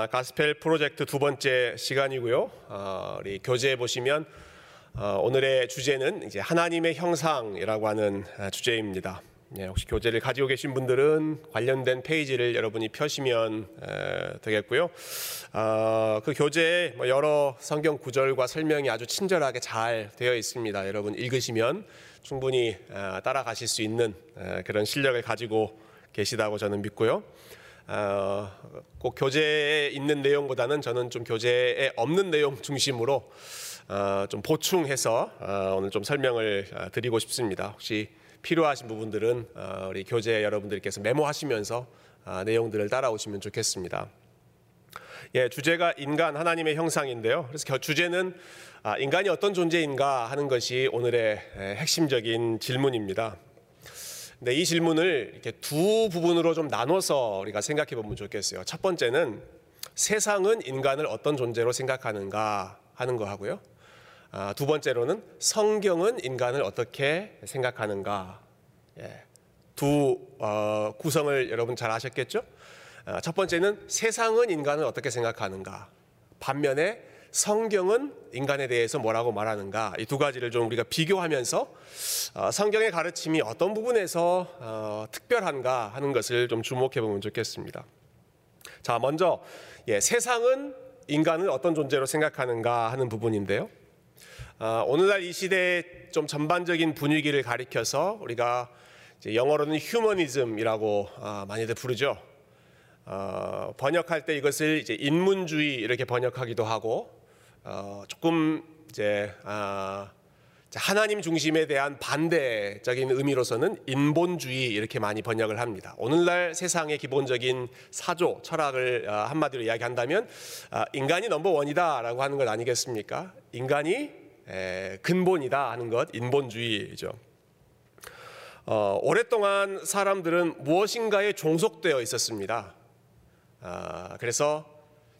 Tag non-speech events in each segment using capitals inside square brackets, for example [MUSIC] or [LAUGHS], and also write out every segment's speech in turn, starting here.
아, 가스펠 프로젝트 두 번째 시간이고요. 어, 우리 교재에 보시면 어, 오늘의 주제는 이제 하나님의 형상이라고 하는 아, 주제입니다. 예, 혹시 교재를 가지고 계신 분들은 관련된 페이지를 여러분이 펴시면 에, 되겠고요. 어, 그 교재에 뭐 여러 성경 구절과 설명이 아주 친절하게 잘 되어 있습니다. 여러분 읽으시면 충분히 아, 따라가실 수 있는 에, 그런 실력을 가지고 계시다고 저는 믿고요. 어, 꼭 교재에 있는 내용보다는 저는 좀 교재에 없는 내용 중심으로 어, 좀 보충해서 어, 오늘 좀 설명을 어, 드리고 싶습니다. 혹시 필요하신 부분들은 어, 우리 교재 여러분들께서 메모하시면서 어, 내용들을 따라오시면 좋겠습니다. 예, 주제가 인간 하나님의 형상인데요. 그래서 겨- 주제는 아, 인간이 어떤 존재인가 하는 것이 오늘의 에, 핵심적인 질문입니다. 근데 이 질문을 이렇게 두 부분으로 좀 나눠서 우리가 생각해 보면 좋겠어요. 첫 번째는 세상은 인간을 어떤 존재로 생각하는가 하는 거 하고요. 아, 두 번째로는 성경은 인간을 어떻게 생각하는가. 예. 두 어, 구성을 여러분 잘 아셨겠죠? 아, 첫 번째는 세상은 인간을 어떻게 생각하는가. 반면에 성경은 인간에 대해서 뭐라고 말하는가. 이 두 가지를 좀 우리가 비교하면서 어, 성경의 가르침이 어떤 부분에서 어, 특별한가 하는 것을 좀 주목해 보면 좋겠습니다. 자, 먼저 예, 세상은 인간을 어떤 존재로 생각하는가 하는 부분인데요. 아, 오늘날 이 시대의 좀 전반적인 분위기를 가리켜서 우리가 영어로는 휴머니즘이라고 아, 많이들 부르죠. 어, 번역할 때 이것을 이제 인문주의 이렇게 번역하기도 하고 어, 조금 이제 아, 자, 하나님 중심에 대한 반대적인 의미로서는 인본주의 이렇게 많이 번역을 합니다. 오늘날 세상의 기본적인 사조 철학을 아, 한마디로 이야기한다면 아, 인간이 넘버 원이다라고 하는 것 아니겠습니까? 인간이 에, 근본이다 하는 것 인본주의죠. 어, 오랫동안 사람들은 무엇인가에 종속되어 있었습니다. 아, 그래서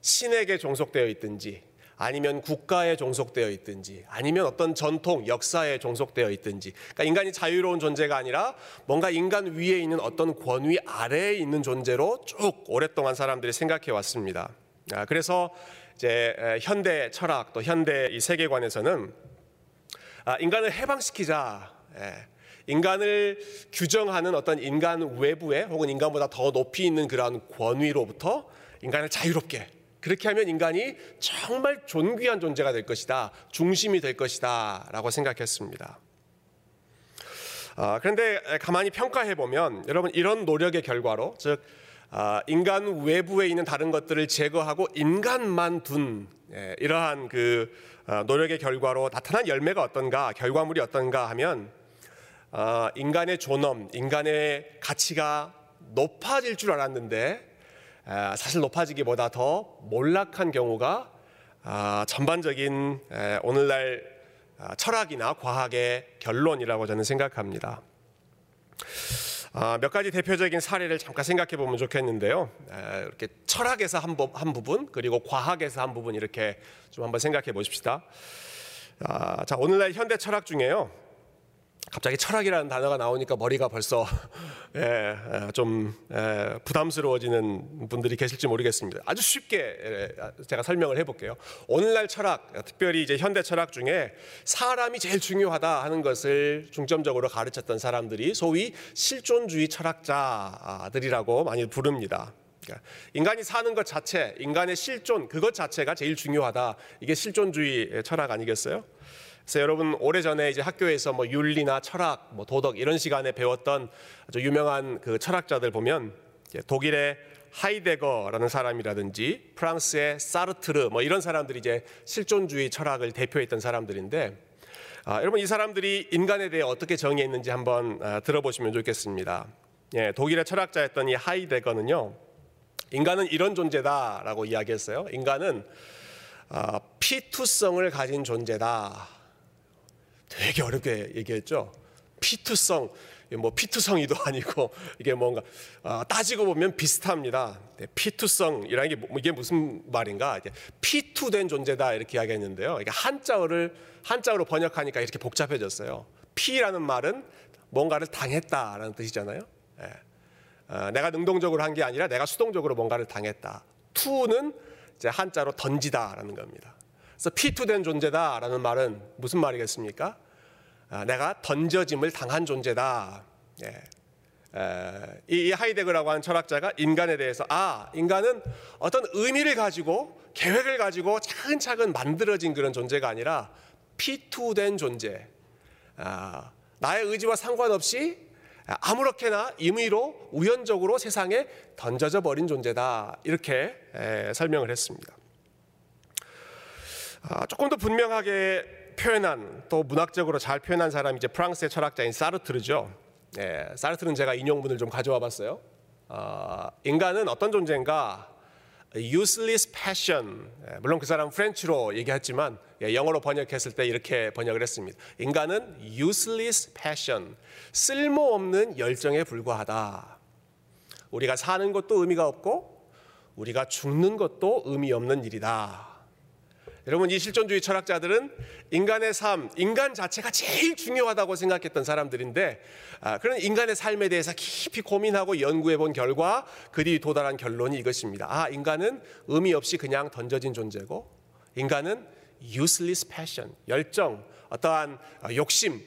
신에게 종속되어 있든지 아니면 국가에 종속되어 있든지 아니면 어떤 전통 역사에 종속되어 있든지 그러니까 인간이 자유로운 존재가 아니라 뭔가 인간 위에 있는 어떤 권위 아래에 있는 존재로 쭉 오랫동안 사람들이 생각해 왔습니다. 아, 그래서 이제 에, 현대 철학 또 현대 이 세계관에서는 아, 인간을 해방시키자. 예. 인간을 규정하는 어떤 인간 외부에 혹은 인간보다 더 높이 있는 그러한 권위로부터 인간을 자유롭게 그렇게 하면 인간이 정말 존귀한 존재가 될 것이다. 중심이 될 것이다. 라고 생각했습니다. 아, 그런데 가만히 평가해 보면 여러분 이런 노력의 결과로 즉 아, 인간 외부에 있는 다른 것들을 제거하고 인간만 둔 예, 이러한 그 아, 노력의 결과로 나타난 열매가 어떤가 결과물이 어떤가 하면 아, 인간의 존엄, 인간의 가치가 높아질 줄 알았는데 아, 사실 높아지기보다 더 몰락한 경우가 아, 전반적인 에, 오늘날 아, 철학이나 과학의 결론이라고 저는 생각합니다. 아, 몇 가지 대표적인 사례를 잠깐 생각해 보면 좋겠는데요. 에, 이렇게 철학에서 한, 부분 그리고 과학에서 한 부분 이렇게 좀 한번 생각해 보십시다. 아, 자 오늘날 현대 철학 중에요. 갑자기 철학이라는 단어가 나오니까 머리가 벌써 [LAUGHS] 예, 예, 좀 예, 부담스러워지는 분들이 계실지 모르겠습니다. 아주 쉽게 예, 제가 설명을 해볼게요. 오늘날 철학, 특별히 이제 현대 철학 중에 사람이 제일 중요하다 하는 것을 중점적으로 가르쳤던 사람들이 소위 실존주의 철학자들이라고 많이 부릅니다. 그러니까 인간이 사는 것 자체, 인간의 실존 그것 자체가 제일 중요하다. 이게 실존주의 철학 아니겠어요? 그래서 여러분 오래전에 이제 학교에서 뭐 윤리나 철학, 뭐 도덕 이런 시간에 배웠던 아주 유명한 그 철학자들 보면 독일의 하이데거라는 사람이라든지 프랑스의 사르트르 뭐 이런 사람들이 이제 실존주의 철학을 대표했던 사람들인데 아, 여러분 이 사람들이 인간에 대해 어떻게 정의했는지 한번 아, 들어보시면 좋겠습니다. 예, 독일의 철학자였던 이 하이데거는요, 인간은 이런 존재다라고 이야기했어요. 인간은 아, 피투성을 가진 존재다. 되게 어렵게 얘기했죠. 피투성, 뭐 피투성이도 [LAUGHS] 아니고 이게 뭔가 아, 따지고 보면 비슷합니다. 네, 피투성이라는 게 뭐- 이게 무슨 말인가? 피투된 존재다 이렇게 이야기했는데요. 이게 한자어를 한자어로 번역하니까 이렇게 복잡해졌어요. 피라는 말은 뭔가를 당했다라는 뜻이잖아요. 예. 아, 내가 능동적으로 한 게 아니라 내가 수동적으로 뭔가를 당했다. 투는 이제 한자로 던지다라는 겁니다. 그래서 피투된 존재다라는 말은 무슨 말이겠습니까? 아, 내가 던져짐을 당한 존재다. 예. 에, 이 하이데거라고 하는 철학자가 인간에 대해서 아 인간은 어떤 의미를 가지고 계획을 가지고 차근차근 만들어진 그런 존재가 아니라 피투된 존재. 아, 나의 의지와 상관없이 아무렇게나 임의로 우연적으로 세상에 던져져 버린 존재다 이렇게 에, 설명을 했습니다. 아, 조금 더 분명하게 표현한 또 문학적으로 잘 표현한 사람이 이제 프랑스의 철학자인 사르트르죠. 예, 사르트르는 제가 인용문을 좀 가져와 봤어요. 아, 인간은 어떤 존재인가? useless passion. 예, 물론 그 사람 프렌치로 얘기했지만 예, 영어로 번역했을 때 이렇게 번역을 했습니다. 인간은 useless passion. 쓸모없는 열정에 불과하다. 우리가 사는 것도 의미가 없고 우리가 죽는 것도 의미 없는 일이다. 여러분 이 실존주의 철학자들은 인간의 삶, 인간 자체가 제일 중요하다고 생각했던 사람들인데 아, 그런 인간의 삶에 대해서 깊이 고민하고 연구해 본 결과 그들이 도달한 결론이 이것입니다. 아 인간은 의미 없이 그냥 던져진 존재고 인간은 useless passion, 열정, 어떠한 욕심,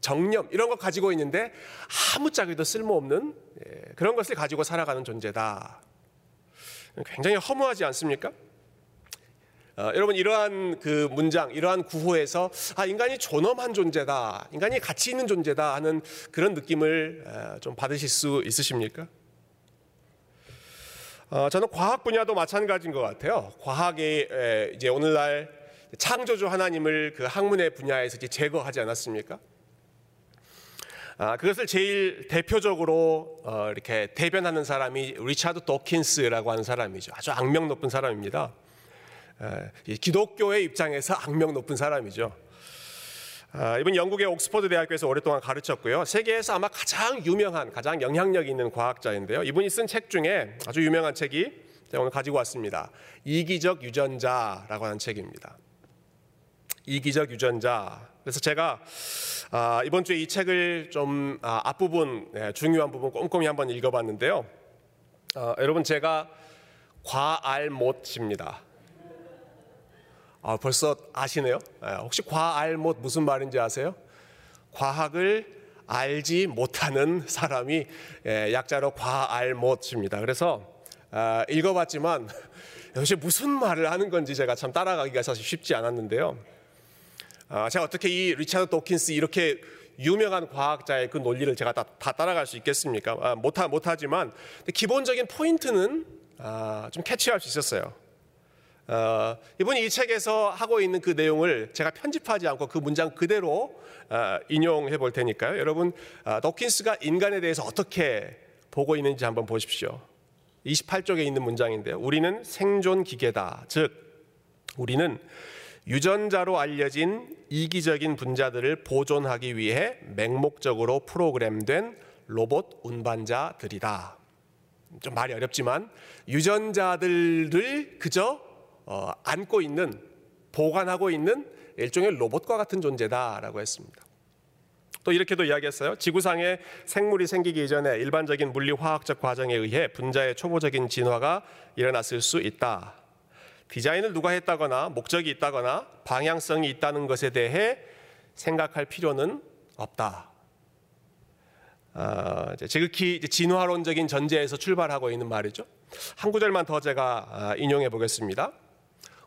정념 이런 거 가지고 있는데 아무짝에도 쓸모없는 예, 그런 것을 가지고 살아가는 존재다. 굉장히 허무하지 않습니까? 어, 여러분 이러한 그 문장, 이러한 구호에서 아 인간이 존엄한 존재다, 인간이 가치 있는 존재다 하는 그런 느낌을 에, 좀 받으실 수 있으십니까? 어, 저는 과학 분야도 마찬가지인 것 같아요. 과학이 에, 이제 오늘날 창조주 하나님을 그 학문의 분야에서 이제 제거하지 않았습니까? 아, 그것을 제일 대표적으로 어, 이렇게 대변하는 사람이 리차드 도킨스라고 하는 사람이죠. 아주 악명 높은 사람입니다. 기독교의 입장에서 악명 높은 사람이죠. 아, 이분 영국의 옥스퍼드 대학교에서 오랫동안 가르쳤고요. 세계에서 아마 가장 유명한, 가장 영향력 있는 과학자인데요. 이분이 쓴 책 중에 아주 유명한 책이 제가 오늘 가지고 왔습니다. 이기적 유전자라고 하는 책입니다. 이기적 유전자. 그래서 제가 아, 이번 주에 이 책을 좀 아, 앞부분 네, 중요한 부분 꼼꼼히 한번 읽어봤는데요. 여러분 제가 과알못입니다. 아, 벌써 아시네요? 예, 혹시 과알못 무슨 말인지 아세요? 과학을 알지 못하는 사람이 예, 약자로 과알못입니다. 그래서 아, 읽어봤지만 [LAUGHS] 역시 무슨 말을 하는 건지 제가 참 따라가기가 사실 쉽지 않았는데요. 아, 제가 어떻게 이 리차드 도킨스 이렇게 유명한 과학자의 그 논리를 제가 다, 다 따라갈 수 있겠습니까? 못하, 못하지만 기본적인 포인트는 좀 캐치할 수 있었어요. 어, 이분이 이 책에서 하고 있는 그 내용을 제가 편집하지 않고 그 문장 그대로 어, 인용해 볼 테니까요. 여러분, 어, 도킨스가 인간에 대해서 어떻게 보고 있는지 한번 보십시오. 28쪽에 있는 문장인데요. 우리는 생존 기계다. 즉, 우리는 유전자로 알려진 이기적인 분자들을 보존하기 위해 맹목적으로 프로그램된 로봇 운반자들이다. 좀 말이 어렵지만 유전자들을 그저 어, 안고 있는 보관하고 있는 일종의 로봇과 같은 존재다라고 했습니다. 또 이렇게도 이야기했어요. 지구상에 생물이 생기기 이전에 일반적인 물리 화학적 과정에 의해 분자의 초보적인 진화가 일어났을 수 있다. 디자인을 누가 했다거나 목적이 있다거나 방향성이 있다는 것에 대해 생각할 필요는 없다. 어, 지극히 진화론적인 전제에서 출발하고 있는 말이죠. 한 구절만 더 제가 아, 인용해 보겠습니다.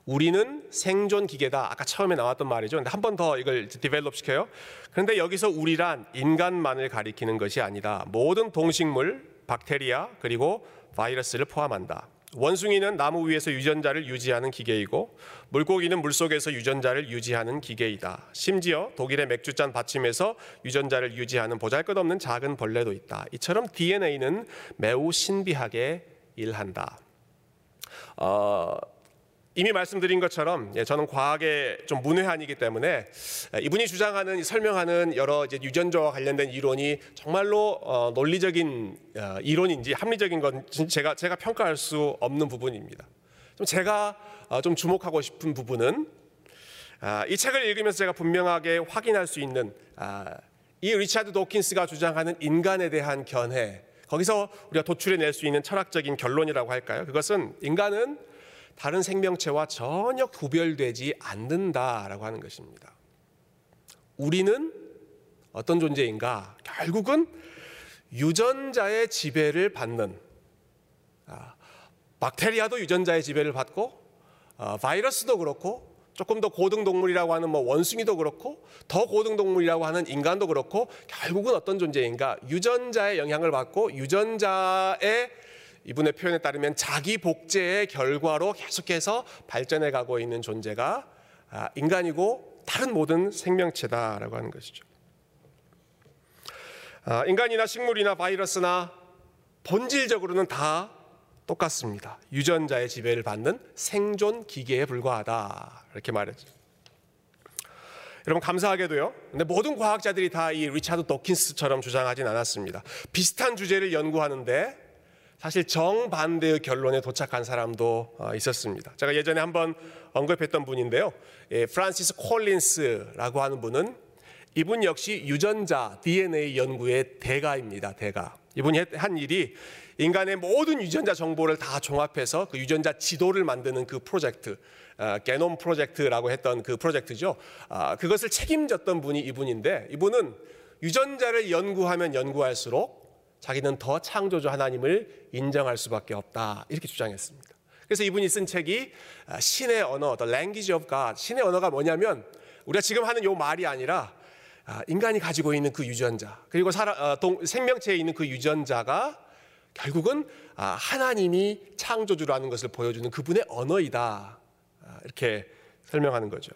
우리는 생존 기계다. 아까 처음에 나왔던 말이죠. 근데 한 번 더 이걸 develop 시켜요. 그런데 여기서 우리란 인간만을 가리키는 것이 아니다. 모든 동식물, 박테리아, 그리고 바이러스를 포함한다. 원숭이는 나무 위에서 유전자를 유지하는 기계이고 물고기는 물속에서 유전자를 유지하는 기계이다. 심지어 독일의 맥주잔 받침에서 유전자를 유지하는 보잘것없는 작은 벌레도 있다. 이처럼 DNA는 매우 신비하게 일한다. 어, 이미 말씀드린 것처럼 예, 저는 과학에 좀 문외한이기 때문에 예, 이분이 주장하는 설명하는 여러 이제 유전자와 관련된 이론이 정말로 어, 논리적인 어, 이론인지 합리적인 건 제가 제가 평가할 수 없는 부분입니다. 좀 제가 어, 좀 주목하고 싶은 부분은 아, 이 책을 읽으면서 제가 분명하게 확인할 수 있는 아, 이 리차드 도킨스가 주장하는 인간에 대한 견해 거기서 우리가 도출해낼 수 있는 철학적인 결론이라고 할까요? 그것은 인간은 다른 생명체와 전혀 구별되지 않는다라고 하는 것입니다. 우리는 어떤 존재인가? 결국은 유전자의 지배를 받는 아, 박테리아도 유전자의 지배를 받고 어, 바이러스도 그렇고 조금 더 고등 동물이라고 하는 뭐 원숭이도 그렇고 더 고등 동물이라고 하는 인간도 그렇고 결국은 어떤 존재인가 유전자의 영향을 받고 유전자의 이분의 표현에 따르면 자기 복제의 결과로 계속해서 발전해 가고 있는 존재가 아, 인간이고 다른 모든 생명체다라고 하는 것이죠. 아, 인간이나 식물이나 바이러스나 본질적으로는 다 똑같습니다. 유전자의 지배를 받는 생존 기계에 불과하다. 이렇게 말했죠. 여러분 감사하게도요. 근데 모든 과학자들이 다 이 리차드 도킨스처럼 주장하진 않았습니다. 비슷한 주제를 연구하는데 사실 정반대의 결론에 도착한 사람도 어, 있었습니다. 제가 예전에 한번 언급했던 분인데요. 예, 프란시스 콜린스라고 하는 분은 이분 역시 유전자 DNA 연구의 대가입니다. 대가. 이분이 한 일이 인간의 모든 유전자 정보를 다 종합해서 그 유전자 지도를 만드는 그 프로젝트, 어, 게놈 프로젝트라고 했던 그 프로젝트죠. 아, 그것을 책임졌던 분이 이분인데 이분은 유전자를 연구하면 연구할수록 자기는 더 창조주 하나님을 인정할 수밖에 없다 이렇게 주장했습니다. 그래서 이분이 쓴 책이 아, 신의 언어, The Language of God. 신의 언어가 뭐냐면 우리가 지금 하는 요 말이 아니라 아, 인간이 가지고 있는 그 유전자 그리고 살아, 동, 생명체에 있는 그 유전자가 결국은 아, 하나님이 창조주라는 것을 보여주는 그분의 언어이다. 아, 이렇게 설명하는 거죠.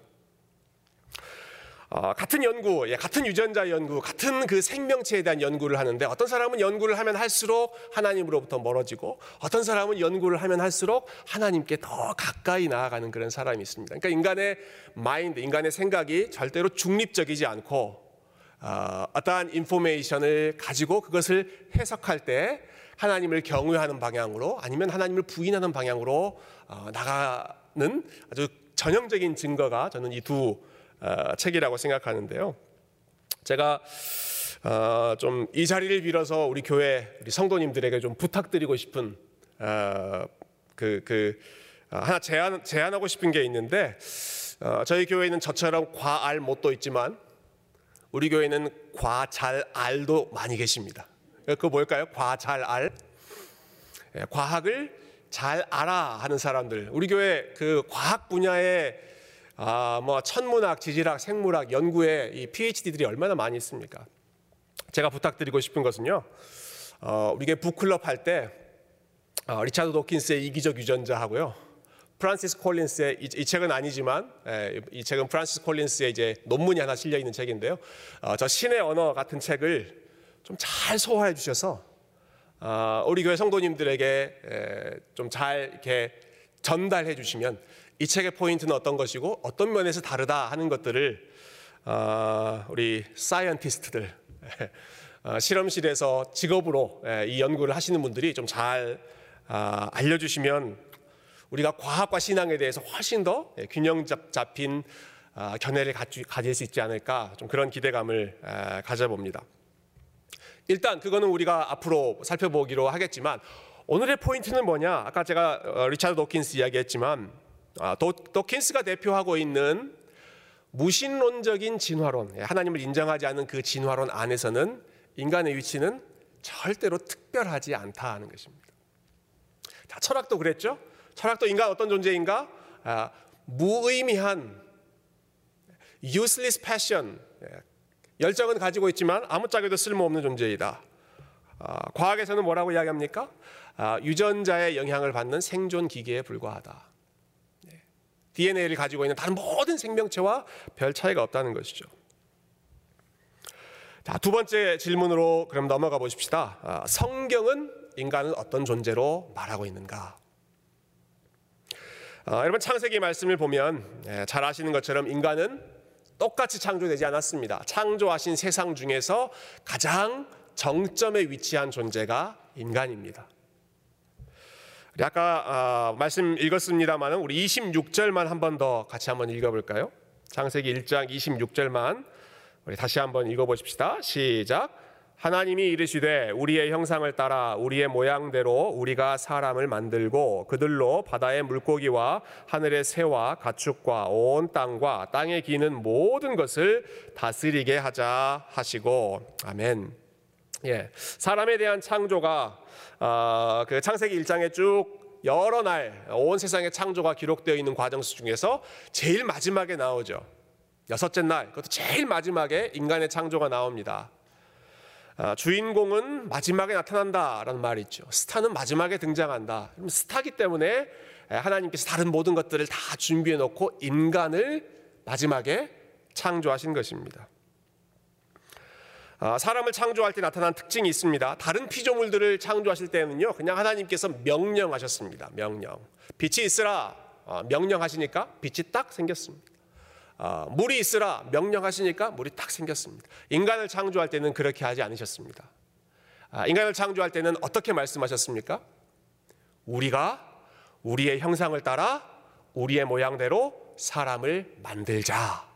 어, 같은 연구, 예, 같은 유전자 연구, 같은 그 생명체에 대한 연구를 하는데 어떤 사람은 연구를 하면 할수록 하나님으로부터 멀어지고 어떤 사람은 연구를 하면 할수록 하나님께 더 가까이 나아가는 그런 사람이 있습니다. 그러니까 인간의 마인드, 인간의 생각이 절대로 중립적이지 않고 어, 어떠한 인포메이션을 가지고 그것을 해석할 때 하나님을 경외하는 방향으로 아니면 하나님을 부인하는 방향으로 어, 나가는 아주 전형적인 증거가 저는 이두 어, 책이라고 생각하는데요. 제가 어, 좀이 자리를 빌어서 우리 교회 우리 성도님들에게 좀 부탁드리고 싶은 그, 그 하나 제안 제안하고 싶은 게 있는데 저희 교회는 저처럼 과알 못도 있지만 우리 교회는 과잘알도 많이 계십니다. 그 뭘까요? 과잘알. 예, 과학을 잘 알아 하는 사람들. 우리 교회 그 과학 분야에 아, 뭐 천문학, 지질학, 생물학 연구에 이 PhD들이 얼마나 많이 있습니까? 제가 부탁드리고 싶은 것은요. 어, 우리 교회 book club 할때 어, 리차드 도킨스의 이기적 유전자 하고요. 프란시스 콜린스의 이, 이 책은 아니지만 예, 이 책은 프란시스 콜린스의 이제 논문이 하나 실려 있는 책인데요. 어, 저 신의 언어 같은 책을 좀 잘 소화해 주셔서 어, 우리 교회 성도님들에게 좀 잘 이렇게 전달해 주시면 이 책의 포인트는 어떤 것이고 어떤 면에서 다르다 하는 것들을 어, 우리 scientist들 어, [LAUGHS] 실험실에서 직업으로 이 연구를 하시는 분들이 좀 잘 알려주시면 우리가 과학과 신앙에 대해서 훨씬 더 균형 잡힌 견해를 가질 수 있지 않을까 좀 그런 기대감을 가져봅니다. 일단 그거는 우리가 앞으로 살펴보기로 하겠지만 오늘의 포인트는 뭐냐? 아까 제가 어, 리차드 도킨스 이야기했지만 아, 도, 도킨스가 대표하고 있는 무신론적인 진화론, 예, 하나님을 인정하지 않는 그 진화론 안에서는 인간의 위치는 절대로 특별하지 않다 는 것입니다. 자, 철학도 그랬죠? 철학도 인간 어떤 존재인가? 아, 무의미한 useless passion, 예, 열정은 가지고 있지만 아무짝에도 쓸모없는 존재이다. 아, 과학에서는 뭐라고 이야기합니까? 아, 유전자의 영향을 받는 생존 기계에 불과하다. 네. DNA를 가지고 있는 다른 모든 생명체와 별 차이가 없다는 것이죠. 자, 두 번째 질문으로 그럼 넘어가 보십시다. 아, 성경은 인간을 어떤 존재로 말하고 있는가? 아, 여러분 창세기 말씀을 보면 예, 잘 아시는 것처럼 인간은 똑같이 창조되지 않았습니다. 창조하신 세상 중에서 가장 정점에 위치한 존재가 인간입니다. 우리 아까 어, 말씀 읽었습니다만 우리 26절만 한 번 더 같이 한번 읽어볼까요? 창세기 1장 26절만 우리 다시 한번 읽어보십시다. 시작. 하나님이 이르시되 우리의 형상을 따라 우리의 모양대로 우리가 사람을 만들고 그들로 바다의 물고기와 하늘의 새와 가축과 온 땅과 땅에 기는 모든 것을 다스리게 하자 하시고 아멘. 예, 사람에 대한 창조가 어, 그 창세기 1장에 쭉 여러 날 온 세상의 창조가 기록되어 있는 과정 중에서 제일 마지막에 나오죠. 여섯째 날, 그것도 제일 마지막에 인간의 창조가 나옵니다. 아, 주인공은 마지막에 나타난다라는 말이 있죠. 스타는 마지막에 등장한다. 스타기 때문에 하나님께서 다른 모든 것들을 다 준비해 놓고 인간을 마지막에 창조하신 것입니다. 아, 사람을 창조할 때 나타난 특징이 있습니다. 다른 피조물들을 창조하실 때는요, 그냥 하나님께서 명령하셨습니다. 명령. 빛이 있으라 아, 명령하시니까 빛이 딱 생겼습니다. 어, 물이 있으라 명령하시니까 물이 딱 생겼습니다. 인간을 창조할 때는 그렇게 하지 않으셨습니다. 아, 인간을 창조할 때는 어떻게 말씀하셨습니까? 우리가 우리의 형상을 따라 우리의 모양대로 사람을 만들자.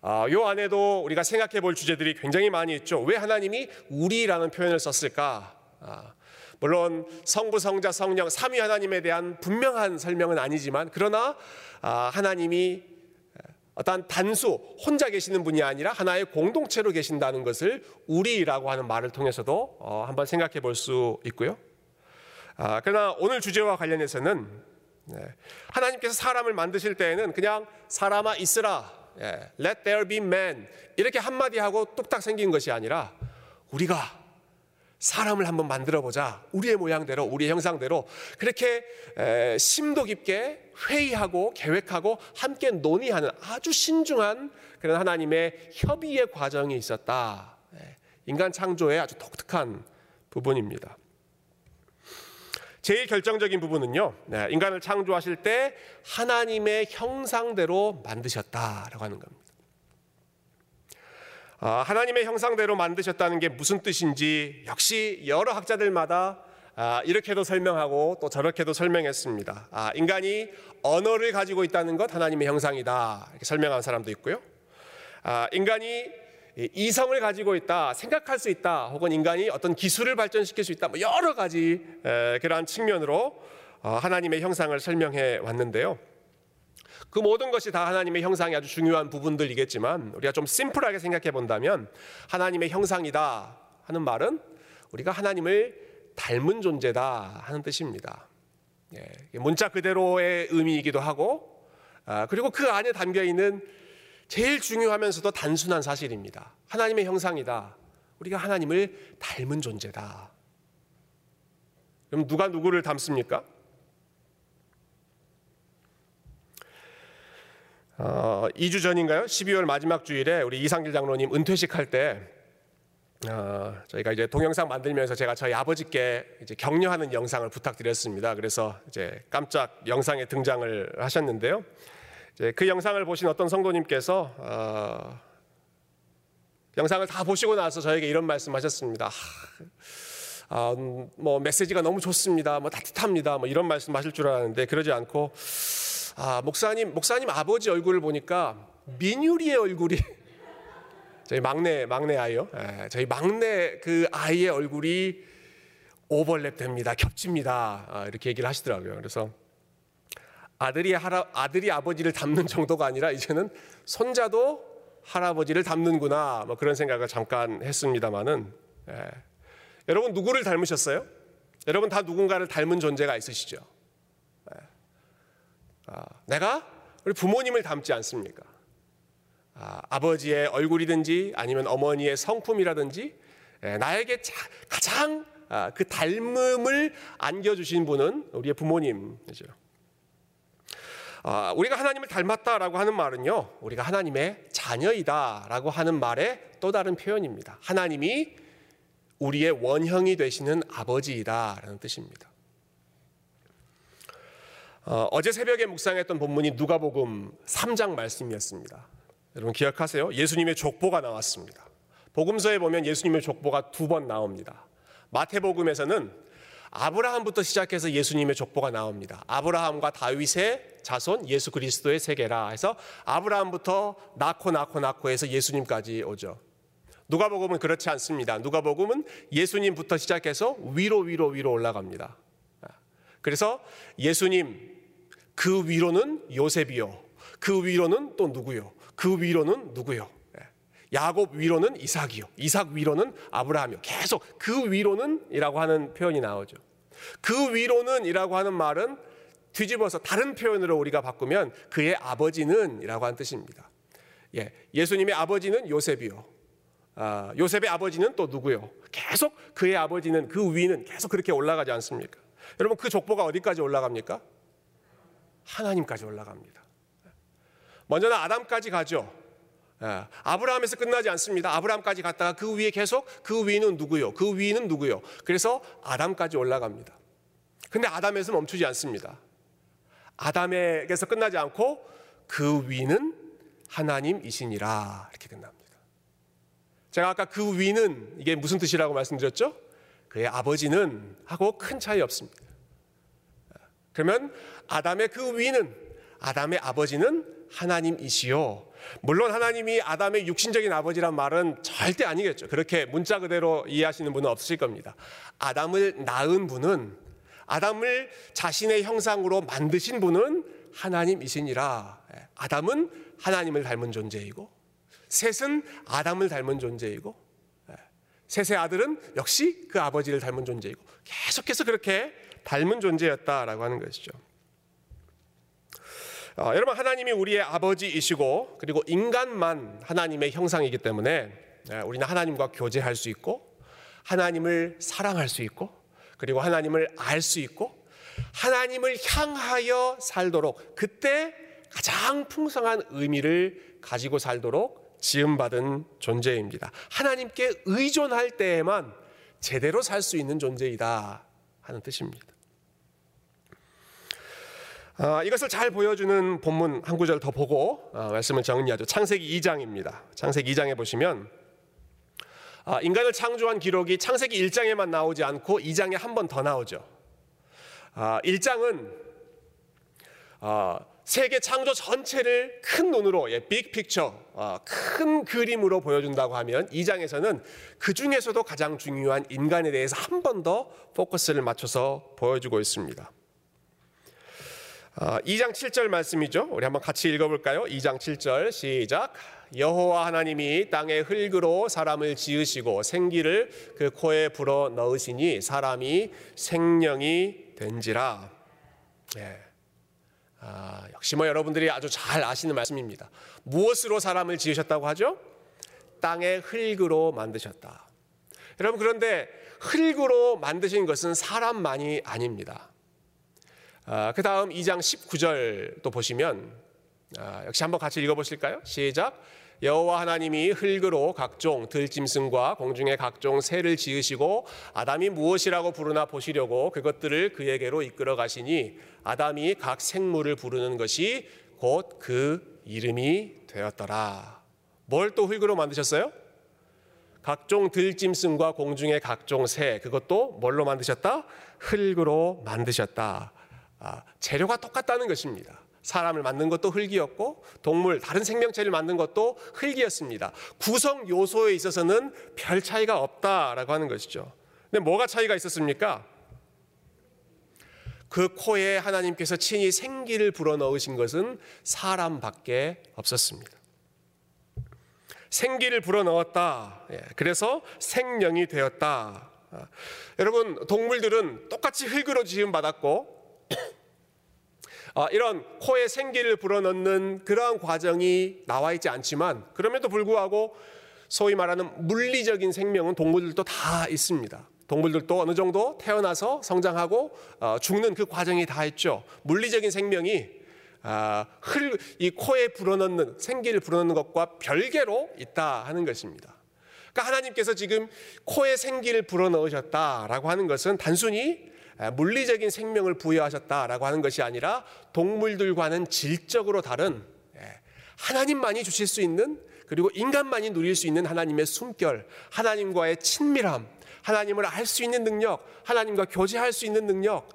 아, 요 안에도 우리가 생각해 볼 주제들이 굉장히 많이 있죠. 왜 하나님이 우리라는 표현을 썼을까? 아, 물론 성부, 성자, 성령, 삼위 하나님에 대한 분명한 설명은 아니지만 그러나 아, 하나님이 어떤 단수 혼자 계시는 분이 아니라 하나의 공동체로 계신다는 것을 우리라고 하는 말을 통해서도 어, 한번 생각해 볼 수 있고요. 아, 그러나 오늘 주제와 관련해서는 네, 하나님께서 사람을 만드실 때에는 그냥 사람아 있으라, 예, let there be man 이렇게 한마디 하고 뚝딱 생긴 것이 아니라 우리가 사람을 한번 만들어 보자. 우리의 모양대로, 우리의 형상대로 그렇게 심도 깊게 회의하고 계획하고 함께 논의하는 아주 신중한 그런 하나님의 협의의 과정이 있었다. 인간 창조의 아주 독특한 부분입니다. 제일 결정적인 부분은요, 네, 인간을 창조하실 때 하나님의 형상대로 만드셨다라고 하는 겁니다. 아, 하나님의 형상대로 만드셨다는 게 무슨 뜻인지 역시 여러 학자들마다 아, 이렇게도 설명하고 또 저렇게도 설명했습니다. 아, 인간이 언어를 가지고 있다는 것 하나님의 형상이다 이렇게 설명한 사람도 있고요. 인간이 이성을 가지고 있다, 생각할 수 있다, 혹은 인간이 어떤 기술을 발전시킬 수 있다, 뭐 여러 가지 그러한 측면으로 어, 하나님의 형상을 설명해 왔는데요. 그 모든 것이 다 하나님의 형상이 아주 중요한 부분들이겠지만 우리가 좀 심플하게 생각해 본다면 하나님의 형상이다 하는 말은 우리가 하나님을 닮은 존재다 하는 뜻입니다. 예, 문자 그대로의 의미이기도 하고 아, 그리고 그 안에 담겨 있는 제일 중요하면서도 단순한 사실입니다. 하나님의 형상이다. 우리가 하나님을 닮은 존재다. 그럼 누가 누구를 닮습니까? 어, 2주 전인가요? 12월 마지막 주일에 우리 이상길 장로님 은퇴식 할때 어, 저희가 이제 동영상 만들면서 제가 저희 아버지께 이제 격려하는 영상을 부탁드렸습니다. 그래서 이제 깜짝 영상에 등장을 하셨는데요. 그 영상을 보신 어떤 성도님께서 어, 영상을 다 보시고 나서 저에게 이런 말씀하셨습니다. 아, 음, 뭐 메시지가 너무 좋습니다. 뭐 따뜻합니다. 뭐 이런 말씀하실 줄 알았는데 그러지 않고 아, 목사님, 목사님 아버지 얼굴을 보니까 민유리의 얼굴이 [LAUGHS] 저희 막내 막내 아이요. 예, 저희 막내 그 아이의 얼굴이 오버랩 됩니다. 겹칩니다. 아, 이렇게 얘기를 하시더라고요. 그래서 아들이 할아, 아들이 아버지를 닮는 정도가 아니라 이제는 손자도 할아버지를 닮는구나. 뭐 그런 생각을 잠깐 했습니다만은 예. 여러분 누구를 닮으셨어요? 여러분 다 누군가를 닮은 존재가 있으시죠? 아, 내가 우리 부모님을 닮지 않습니까? 아, 버지의 얼굴이든지 아니면 어머니의 성품이라든지 예, 나에게 가장 아, 그 닮음을 안겨주신 분은 우리의 부모님이죠. 아, 우리가 하나님을 닮았다라고 하는 말은요, 우리가 하나님의 자녀이다라고 하는 말의 또 다른 표현입니다. 하나님이 우리의 원형이 되시는 아버지이다라는 뜻입니다. 어, 제 새벽에 묵상했던 본문이 누가복음 3장 말씀이었습니다. 여러분 기억하세요? 예수님의 족보가 나왔습니다. 복음서에 보면 예수님의 족보가 두 번 나옵니다. 마태복음에서는 아브라함부터 시작해서 예수님의 족보가 나옵니다. 아브라함과 다윗의 자손 예수 그리스도의 세계라 해서 아브라함부터 낳고 낳고 낳고 해서 예수님까지 오죠. 누가복음은 그렇지 않습니다. 누가복음은 예수님부터 시작해서 위로 위로 위로 올라갑니다. 그래서 예수님 그 위로는 요셉이요. 그 위로는 또 누구요? 그 위로는 누구요? 야곱 위로는 이삭이요. 이삭 위로는 아브라함이요. 계속 그 위로는이라고 하는 표현이 나오죠. 그 위로는이라고 하는 말은 뒤집어서 다른 표현으로 우리가 바꾸면 그의 아버지는이라고 하는 뜻입니다. 예, 예수님의 아버지는 요셉이요. 아, 요셉의 아버지는 또 누구요? 계속 그의 아버지는 그 위는 계속 그렇게 올라가지 않습니까? 여러분 그 족보가 어디까지 올라갑니까? 하나님까지 올라갑니다. 먼저는 아담까지 가죠. 예, 아브라함에서 끝나지 않습니다. 아브라함까지 갔다가 그 위에 계속 그 위는 누구요? 그 위는 누구요? 그래서 아담까지 올라갑니다. 근데 아담에서 멈추지 않습니다. 아담에게서 끝나지 않고 그 위는 하나님이시니라 이렇게 끝납니다. 제가 아까 그 위는 이게 무슨 뜻이라고 말씀드렸죠? 그의 아버지는 하고 큰 차이 없습니다. 그러면 아담의 그 위는 아담의 아버지는 하나님이시요. 물론 하나님이 아담의 육신적인 아버지란 말은 절대 아니겠죠. 그렇게 문자 그대로 이해하시는 분은 없으실 겁니다. 아담을 낳은 분은 아담을 자신의 형상으로 만드신 분은 하나님이시니라. 아담은 하나님을 닮은 존재이고 셋은 아담을 닮은 존재이고 셋의 아들은 역시 그 아버지를 닮은 존재이고 계속해서 그렇게 닮은 존재였다라고 하는 것이죠. 어, 여러분 하나님이 우리의 아버지이시고 그리고 인간만 하나님의 형상이기 때문에 예, 우리는 하나님과 교제할 수 있고 하나님을 사랑할 수 있고 그리고 하나님을 알 수 있고 하나님을 향하여 살도록 그때 가장 풍성한 의미를 가지고 살도록 지음받은 존재입니다. 하나님께 의존할 때에만 제대로 살 수 있는 존재이다 하는 뜻입니다. 아, 이것을 잘 보여주는 본문 한 구절 더 보고 아, 말씀을 정리하죠. 창세기 2장입니다. 창세기 2장에 보시면 아, 인간을 창조한 기록이 창세기 1장에만 나오지 않고 2장에 한 번 더 나오죠. 1장은 세계 창조 전체를 큰 눈으로 예, 빅 픽처, 큰 그림으로 보여준다고 하면 2장에서는 그 중에서도 가장 중요한 인간에 대해서 한 번 더 포커스를 맞춰서 보여주고 있습니다. 2장 아, 7절 말씀이죠. 우리 한번 같이 읽어볼까요? 2장 7절 시작. 여호와 하나님이 땅의 흙으로 사람을 지으시고 생기를 그 코에 불어 넣으시니 사람이 생명이 된지라. 예. 아, 역시 뭐 여러분들이 아주 잘 아시는 말씀입니다. 무엇으로 사람을 지으셨다고 하죠? 땅의 흙으로 만드셨다. 여러분 그런데 흙으로 만드신 것은 사람만이 아닙니다. 아, 그 다음 2장 19절 또 보시면 아, 역시 한번 같이 읽어보실까요? 시작. 여호와 하나님이 흙으로 각종 들짐승과 공중의 각종 새를 지으시고 아담이 무엇이라고 부르나 보시려고 그것들을 그에게로 이끌어 가시니 아담이 각 생물을 부르는 것이 곧 그 이름이 되었더라. 뭘 또 흙으로 만드셨어요? 각종 들짐승과 공중의 각종 새 그것도 뭘로 만드셨다? 흙으로 만드셨다. 아, 재료가 똑같다는 것입니다. 사람을 만든 것도 흙이었고 동물 다른 생명체를 만든 것도 흙이었습니다. 구성 요소에 있어서는 별 차이가 없다라고 하는 것이죠. 근데 뭐가 차이가 있었습니까? 그 코에 하나님께서 친히 생기를 불어넣으신 것은 사람밖에 없었습니다. 생기를 불어넣었다. 예, 그래서 생명이 되었다. 아, 여러분 동물들은 똑같이 흙으로 지음 받았고 아, 이런 코에 생기를 불어넣는 그러한 과정이 나와 있지 않지만 그럼에도 불구하고 소위 말하는 물리적인 생명은 동물들도 다 있습니다. 동물들도 어느 정도 태어나서 성장하고 어, 죽는 그 과정이 다 있죠. 물리적인 생명이 아, 이 코에 불어넣는 생기를 불어넣는 것과 별개로 있다 하는 것입니다. 그러니까 하나님께서 지금 코에 생기를 불어넣으셨다라고 하는 것은 단순히 물리적인 생명을 부여하셨다라고 하는 것이 아니라 동물들과는 질적으로 다른 하나님만이 주실 수 있는 그리고 인간만이 누릴 수 있는 하나님의 숨결, 하나님과의 친밀함, 하나님을 알 수 있는 능력, 하나님과 교제할 수 있는 능력,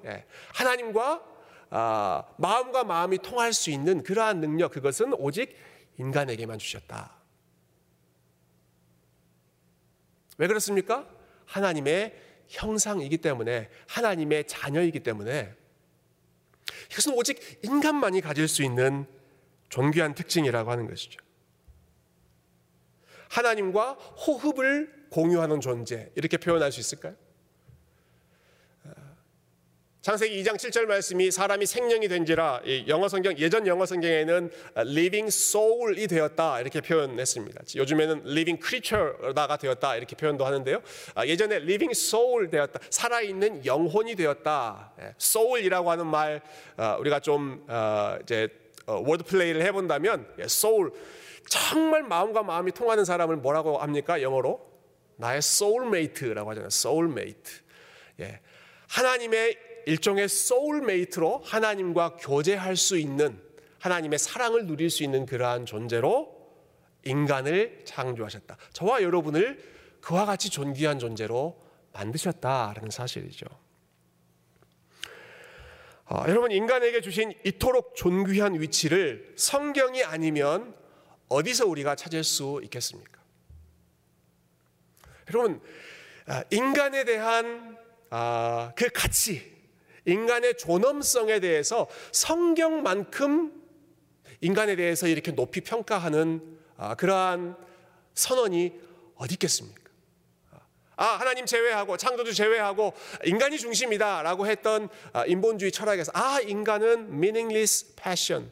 하나님과 아, 마음과 마음이 통할 수 있는 그러한 능력, 그것은 오직 인간에게만 주셨다. 왜 그렇습니까? 하나님의 형상이기 때문에 하나님의 자녀이기 때문에 이것은 오직 인간만이 가질 수 있는 존귀한 특징이라고 하는 것이죠. 하나님과 호흡을 공유하는 존재 이렇게 표현할 수 있을까요? 창세기 2장 7절 말씀이 사람이 생명이 된지라 영어 성경 예전 영어 성경에는 living soul이 되었다 이렇게 표현했습니다. 요즘에는 living creature가 되었다 이렇게 표현도 하는데요. 아, 예전에 living soul 되었다 살아 있는 영혼이 되었다. 예, soul이라고 하는 말 아, 우리가 좀 아, 이제 word play를 해본다면 예, soul 정말 마음과 마음이 통하는 사람을 뭐라고 합니까 영어로 나의 soulmate라고 하잖아요. soulmate. 예. 하나님의 일종의 soulmate로 하나님과 교제할 수 있는 하나님의 사랑을 누릴 수 있는 그러한 존재로 인간을 창조하셨다. 저와 여러분을 그와 같이 존귀한 존재로 만드셨다라는 사실이죠. 아, 여러분 인간에게 주신 이토록 존귀한 위치를 성경이 아니면 어디서 우리가 찾을 수 있겠습니까? 여러분 아, 인간에 대한 아, 그 가치 인간의 존엄성에 대해서 성경만큼 인간에 대해서 이렇게 높이 평가하는 아, 그러한 선언이 어디 있겠습니까? 아, 하나님 제외하고 창조주 제외하고 인간이 중심이다라고 했던 아, 인본주의 철학에서 아, 인간은 meaningless passion.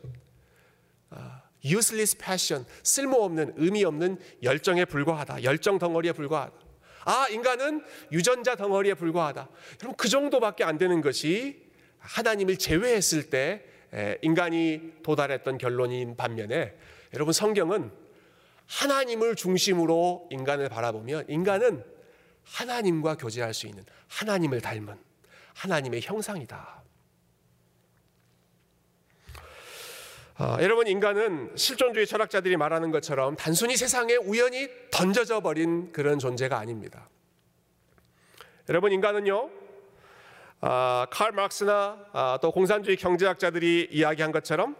아, useless passion. 쓸모없는 의미 없는 열정에 불과하다. 열정 덩어리에 불과하다. 아, 인간은 유전자 덩어리에 불과하다. 여러분, 그 정도밖에 안 되는 것이 하나님을 제외했을 때 인간이 도달했던 결론인 반면에 여러분, 성경은 하나님을 중심으로 인간을 바라보면 인간은 하나님과 교제할 수 있는 하나님을 닮은 하나님의 형상이다. 어, 여러분 인간은 실존주의 철학자들이 말하는 것처럼 단순히 세상에 우연히 던져져 버린 그런 존재가 아닙니다. 여러분 인간은요, 아, 칼 마크스나 아, 또 공산주의 경제학자들이 이야기한 것처럼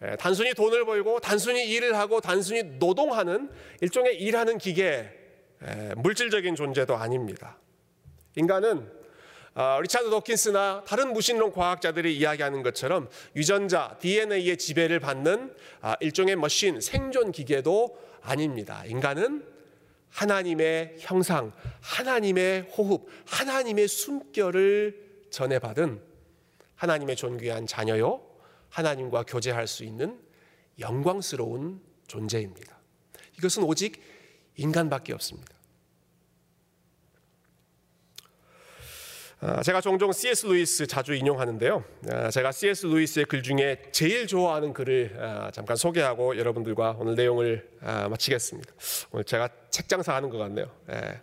에, 단순히 돈을 벌고 단순히 일을 하고 단순히 노동하는 일종의 일하는 기계, 에, 물질적인 존재도 아닙니다. 인간은 어, 리차드 도킨스나 다른 무신론 과학자들이 이야기하는 것처럼 유전자 DNA의 지배를 받는 아, 일종의 머신 생존 기계도 아닙니다. 인간은 하나님의 형상, 하나님의 호흡, 하나님의 숨결을 전해받은 하나님의 존귀한 자녀요, 하나님과 교제할 수 있는 영광스러운 존재입니다. 이것은 오직 인간밖에 없습니다. 제가 종종 C.S. 루이스 자주 인용하는데요. 아, 제가 C.S. 루이스의 글 중에 제일 좋아하는 글을 아, 잠깐 소개하고 여러분들과 오늘 내용을 마치겠습니다. 오늘 제가 책 장사하는 것 같네요. 예.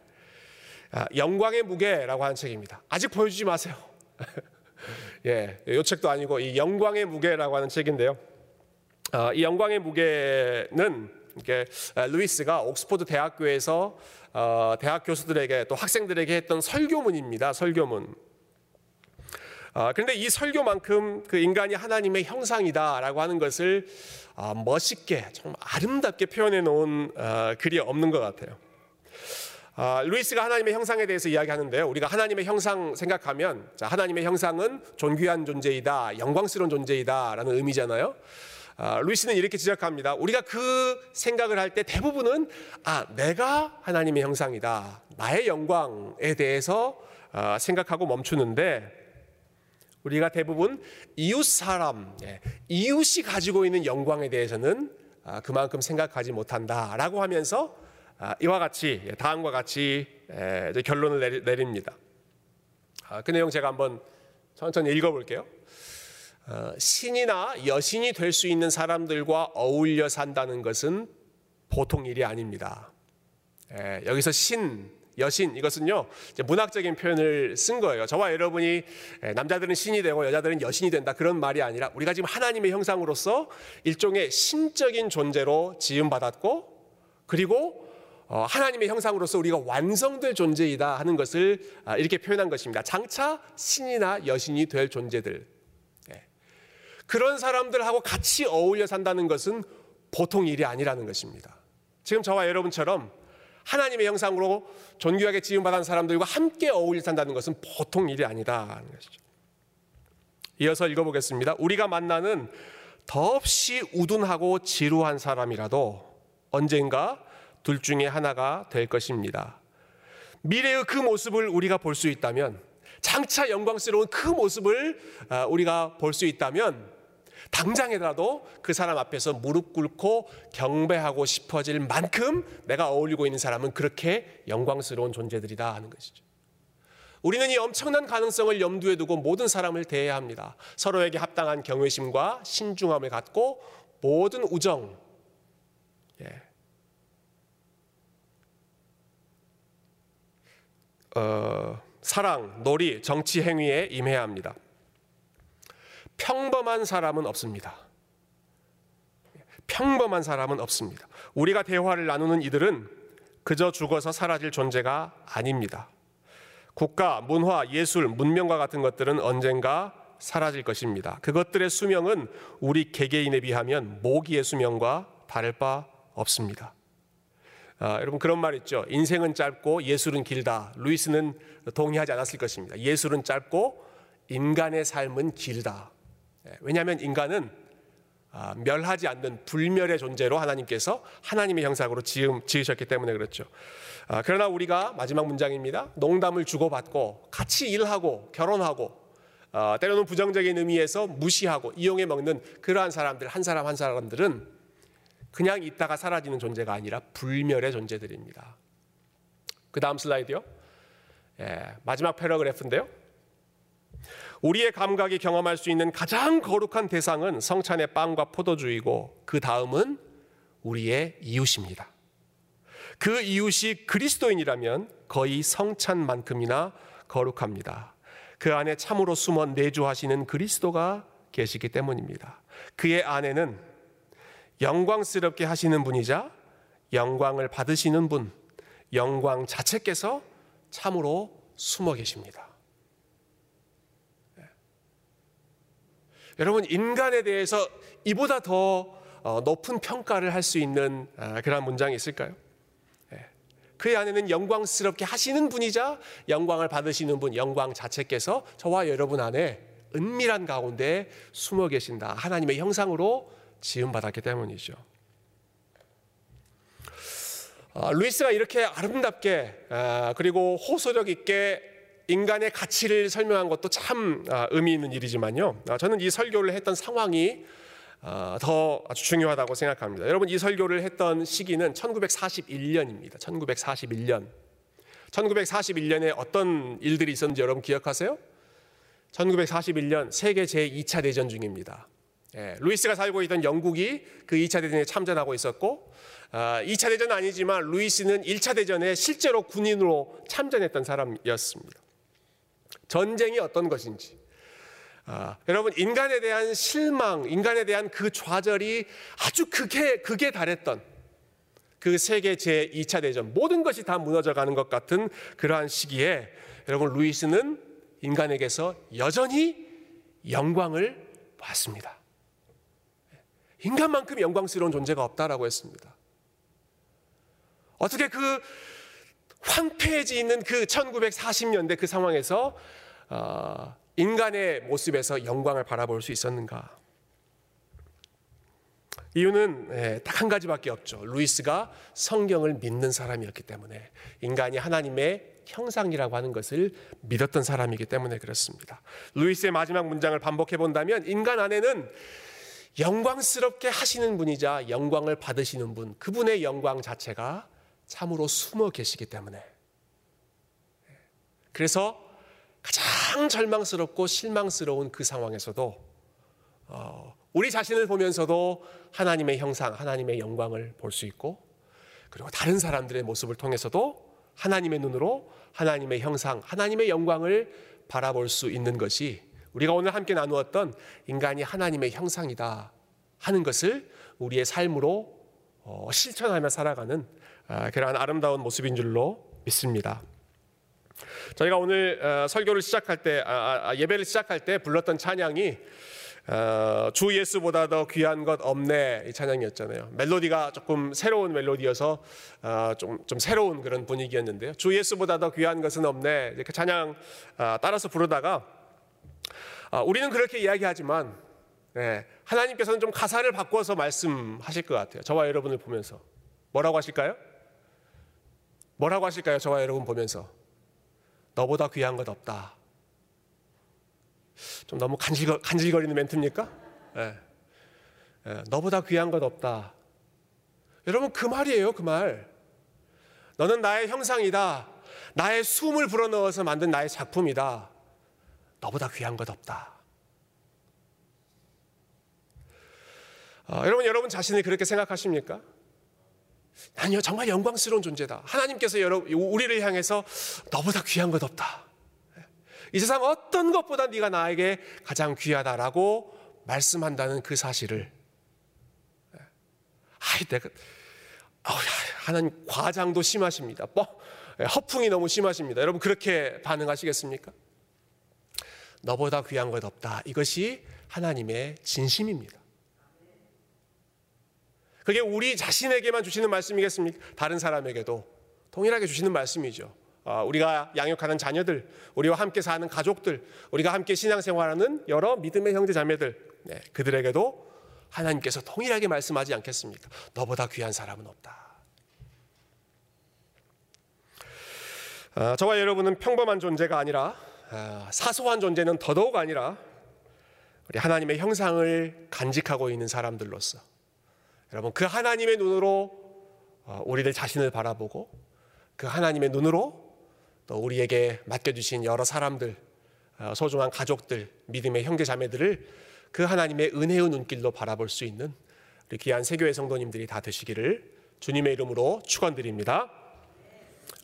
영광의 무게라고 하는 책입니다. 아직 보여주지 마세요. [LAUGHS] 예, 이 책도 아니고 이 영광의 무게라고 하는 책인데요. 이 영광의 무게는 이게 루이스가 옥스포드 대학교에서 어, 대학 교수들에게 또 학생들에게 했던 설교문입니다. 설교문. 어, 그런데 이 설교만큼 그 인간이 하나님의 형상이다라고 하는 것을 어, 멋있게 정말 아름답게 표현해 놓은 어, 글이 없는 것 같아요. 아, 루이스가 하나님의 형상에 대해서 이야기하는데요. 우리가 하나님의 형상 생각하면 자, 하나님의 형상은 존귀한 존재이다, 영광스러운 존재이다라는 의미잖아요. 아, 루이스는 이렇게 지적합니다. 우리가 그 생각을 할 때 대부분은 아 내가 하나님의 형상이다, 나의 영광에 대해서 아, 생각하고 멈추는데 우리가 대부분 이웃 사람, 예, 이웃이 가지고 있는 영광에 대해서는 아, 그만큼 생각하지 못한다라고 하면서 아, 이와 같이 예, 다음과 같이 예, 결론을 내립니다. 아, 그 내용 제가 한번 천천히 읽어볼게요. 어, 신이나 여신이 될 수 있는 사람들과 어울려 산다는 것은 보통 일이 아닙니다. 예, 여기서 신, 여신 이것은요 문학적인 표현을 쓴 거예요. 저와 여러분이 예, 남자들은 신이 되고 여자들은 여신이 된다 그런 말이 아니라 우리가 지금 하나님의 형상으로서 일종의 신적인 존재로 지음 받았고 그리고 어, 하나님의 형상으로서 우리가 완성될 존재이다 하는 것을 아, 이렇게 표현한 것입니다. 장차 신이나 여신이 될 존재들 그런 사람들하고 같이 어울려 산다는 것은 보통 일이 아니라는 것입니다. 지금 저와 여러분처럼 하나님의 형상으로 존귀하게 지음받은 사람들과 함께 어울려 산다는 것은 보통 일이 아니다 하는 것이죠. 이어서 읽어보겠습니다. 우리가 만나는 더없이 우둔하고 지루한 사람이라도 언젠가 둘 중에 하나가 될 것입니다. 미래의 그 모습을 우리가 볼 수 있다면, 장차 영광스러운 그 모습을 아, 우리가 볼 수 있다면, 당장이라도 그 사람 앞에서 무릎 꿇고 경배하고 싶어질 만큼 내가 어울리고 있는 사람은 그렇게 영광스러운 존재들이다 하는 것이죠. 우리는 이 엄청난 가능성을 염두에 두고 모든 사람을 대해야 합니다. 서로에게 합당한 경외심과 신중함을 갖고 모든 우정, 예. 어, 사랑, 놀이, 정치 행위에 임해야 합니다. 평범한 사람은 없습니다. 평범한 사람은 없습니다. 우리가 대화를 나누는 이들은 그저 죽어서 사라질 존재가 아닙니다. 국가, 문화, 예술, 문명과 같은 것들은 언젠가 사라질 것입니다. 그것들의 수명은 우리 개개인에 비하면 모기의 수명과 다를 바 없습니다. 아, 여러분 그런 말 있죠. 인생은 짧고 예술은 길다. 루이스는 동의하지 않았을 것입니다. 예술은 짧고 인간의 삶은 길다. 예, 왜냐하면 인간은 아, 멸하지 않는 불멸의 존재로 하나님께서 하나님의 형상으로 지음, 지으셨기 때문에 그렇죠. 아, 그러나 우리가 마지막 문장입니다. 농담을 주고받고 같이 일하고 결혼하고 아, 때로는 부정적인 의미에서 무시하고 이용해 먹는 그러한 사람들 한 사람 한 사람들은 그냥 있다가 사라지는 존재가 아니라 불멸의 존재들입니다. 그 다음 슬라이드요. 예, 마지막 패러그래프인데요. 우리의 감각이 경험할 수 있는 가장 거룩한 대상은 성찬의 빵과 포도주이고 그 다음은 우리의 이웃입니다. 그 이웃이 그리스도인이라면 거의 성찬만큼이나 거룩합니다. 그 안에 참으로 숨어 내주하시는 그리스도가 계시기 때문입니다. 그의 안에는 영광스럽게 하시는 분이자 영광을 받으시는 분, 영광 자체께서 참으로 숨어 계십니다. 여러분 인간에 대해서 이보다 더 어, 높은 평가를 할 수 있는 아, 그런 문장이 있을까요? 예. 그 안에는 영광스럽게 하시는 분이자 영광을 받으시는 분, 영광 자체께서 저와 여러분 안에 은밀한 가운데 숨어 계신다. 하나님의 형상으로 지음받았기 때문이죠. 아, 루이스가 이렇게 아름답게 아, 그리고 호소력 있게 인간의 가치를 설명한 것도 참 아, 의미 있는 일이지만요. 아, 저는 이 설교를 했던 상황이 아, 더 아주 중요하다고 생각합니다. 여러분 이 설교를 했던 시기는 1941년입니다. 1941년. 1941년에 어떤 일들이 있었는지 여러분 기억하세요? 1941년 세계 제2차 대전 중입니다. 예, 루이스가 살고 있던 영국이 그 2차 대전에 참전하고 있었고, 아, 2차 대전은 아니지만 루이스는 1차 대전에 실제로 군인으로 참전했던 사람이었습니다. 전쟁이 어떤 것인지. 아, 여러분 인간에 대한 실망, 인간에 대한 그 좌절이 아주 극에 극에 달했던 그 세계 제 2차 대전 모든 것이 다 무너져 가는 것 같은 그러한 시기에 여러분 루이스는 인간에게서 여전히 영광을 받습니다. 인간만큼 영광스러운 존재가 없다라고 했습니다. 어떻게 그 황폐해지 있는 그 1940년대 그 상황에서 어, 인간의 모습에서 영광을 바라볼 수 있었는가? 이유는 예, 딱한 가지밖에 없죠. 루이스가 성경을 믿는 사람이었기 때문에 인간이 하나님의 형상이라고 하는 것을 믿었던 사람이기 때문에 그렇습니다. 루이스의 마지막 문장을 반복해 본다면 인간 안에는 영광스럽게 하시는 분이자 영광을 받으시는 분, 그분의 영광 자체가 참으로 숨어 계시기 때문에 그래서 가장 절망스럽고 실망스러운 그 상황에서도 어, 우리 자신을 보면서도 하나님의 형상, 하나님의 영광을 볼 수 있고 그리고 다른 사람들의 모습을 통해서도 하나님의 눈으로 하나님의 형상, 하나님의 영광을 바라볼 수 있는 것이 우리가 오늘 함께 나누었던 인간이 하나님의 형상이다 하는 것을 우리의 삶으로 어, 실천하며 살아가는 아, 그러한 아름다운 모습인 줄로 믿습니다. 저희가 오늘 어, 설교를 시작할 때 아, 아, 예배를 시작할 때 불렀던 찬양이 어, 주 예수보다 더 귀한 것 없네 이 찬양이었잖아요. 멜로디가 조금 새로운 멜로디여서 어, 좀, 좀 새로운 그런 분위기였는데요. 주 예수보다 더 귀한 것은 없네 그 찬양 어, 따라서 부르다가 어, 우리는 그렇게 이야기하지만 네, 하나님께서는 좀 가사를 바꿔서 말씀하실 것 같아요. 저와 여러분을 보면서 뭐라고 하실까요? 뭐라고 하실까요? 저와 여러분 보면서 너보다 귀한 것 없다. 좀 너무 간질거, 간질거리는 멘트입니까? 예. 예, 너보다 귀한 것 없다. 여러분 그 말이에요, 그 말. 너는 나의 형상이다. 나의 숨을 불어넣어서 만든 나의 작품이다. 너보다 귀한 것 없다. 어, 여러분, 여러분 자신이 그렇게 생각하십니까? 아니요, 정말 영광스러운 존재다. 하나님께서 여러분, 우리를 향해서 너보다 귀한 것 없다. 이 세상 어떤 것보다 네가 나에게 가장 귀하다라고 말씀한다는 그 사실을 아이 내가 어, 하나님 과장도 심하십니다. 뭐 허풍이 너무 심하십니다. 여러분 그렇게 반응하시겠습니까? 너보다 귀한 것 없다. 이것이 하나님의 진심입니다. 그게 우리 자신에게만 주시는 말씀이겠습니까? 다른 사람에게도 동일하게 주시는 말씀이죠. 어, 우리가 양육하는 자녀들, 우리와 함께 사는 가족들, 우리가 함께 신앙생활하는 여러 믿음의 형제 자매들, 네, 그들에게도 하나님께서 동일하게 말씀하지 않겠습니까? 너보다 귀한 사람은 없다. 어, 저와 여러분은 평범한 존재가 아니라 어, 사소한 존재는 더더욱 아니라 우리 하나님의 형상을 간직하고 있는 사람들로서 여러분 그 하나님의 눈으로 우리들 자신을 바라보고 그 하나님의 눈으로 또 우리에게 맡겨주신 여러 사람들, 어, 소중한 가족들, 믿음의 형제 자매들을 그 하나님의 은혜의 눈길로 바라볼 수 있는 우리 귀한 세교회 성도님들이 다 되시기를 주님의 이름으로 축원드립니다.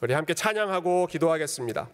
우리 함께 찬양하고 기도하겠습니다.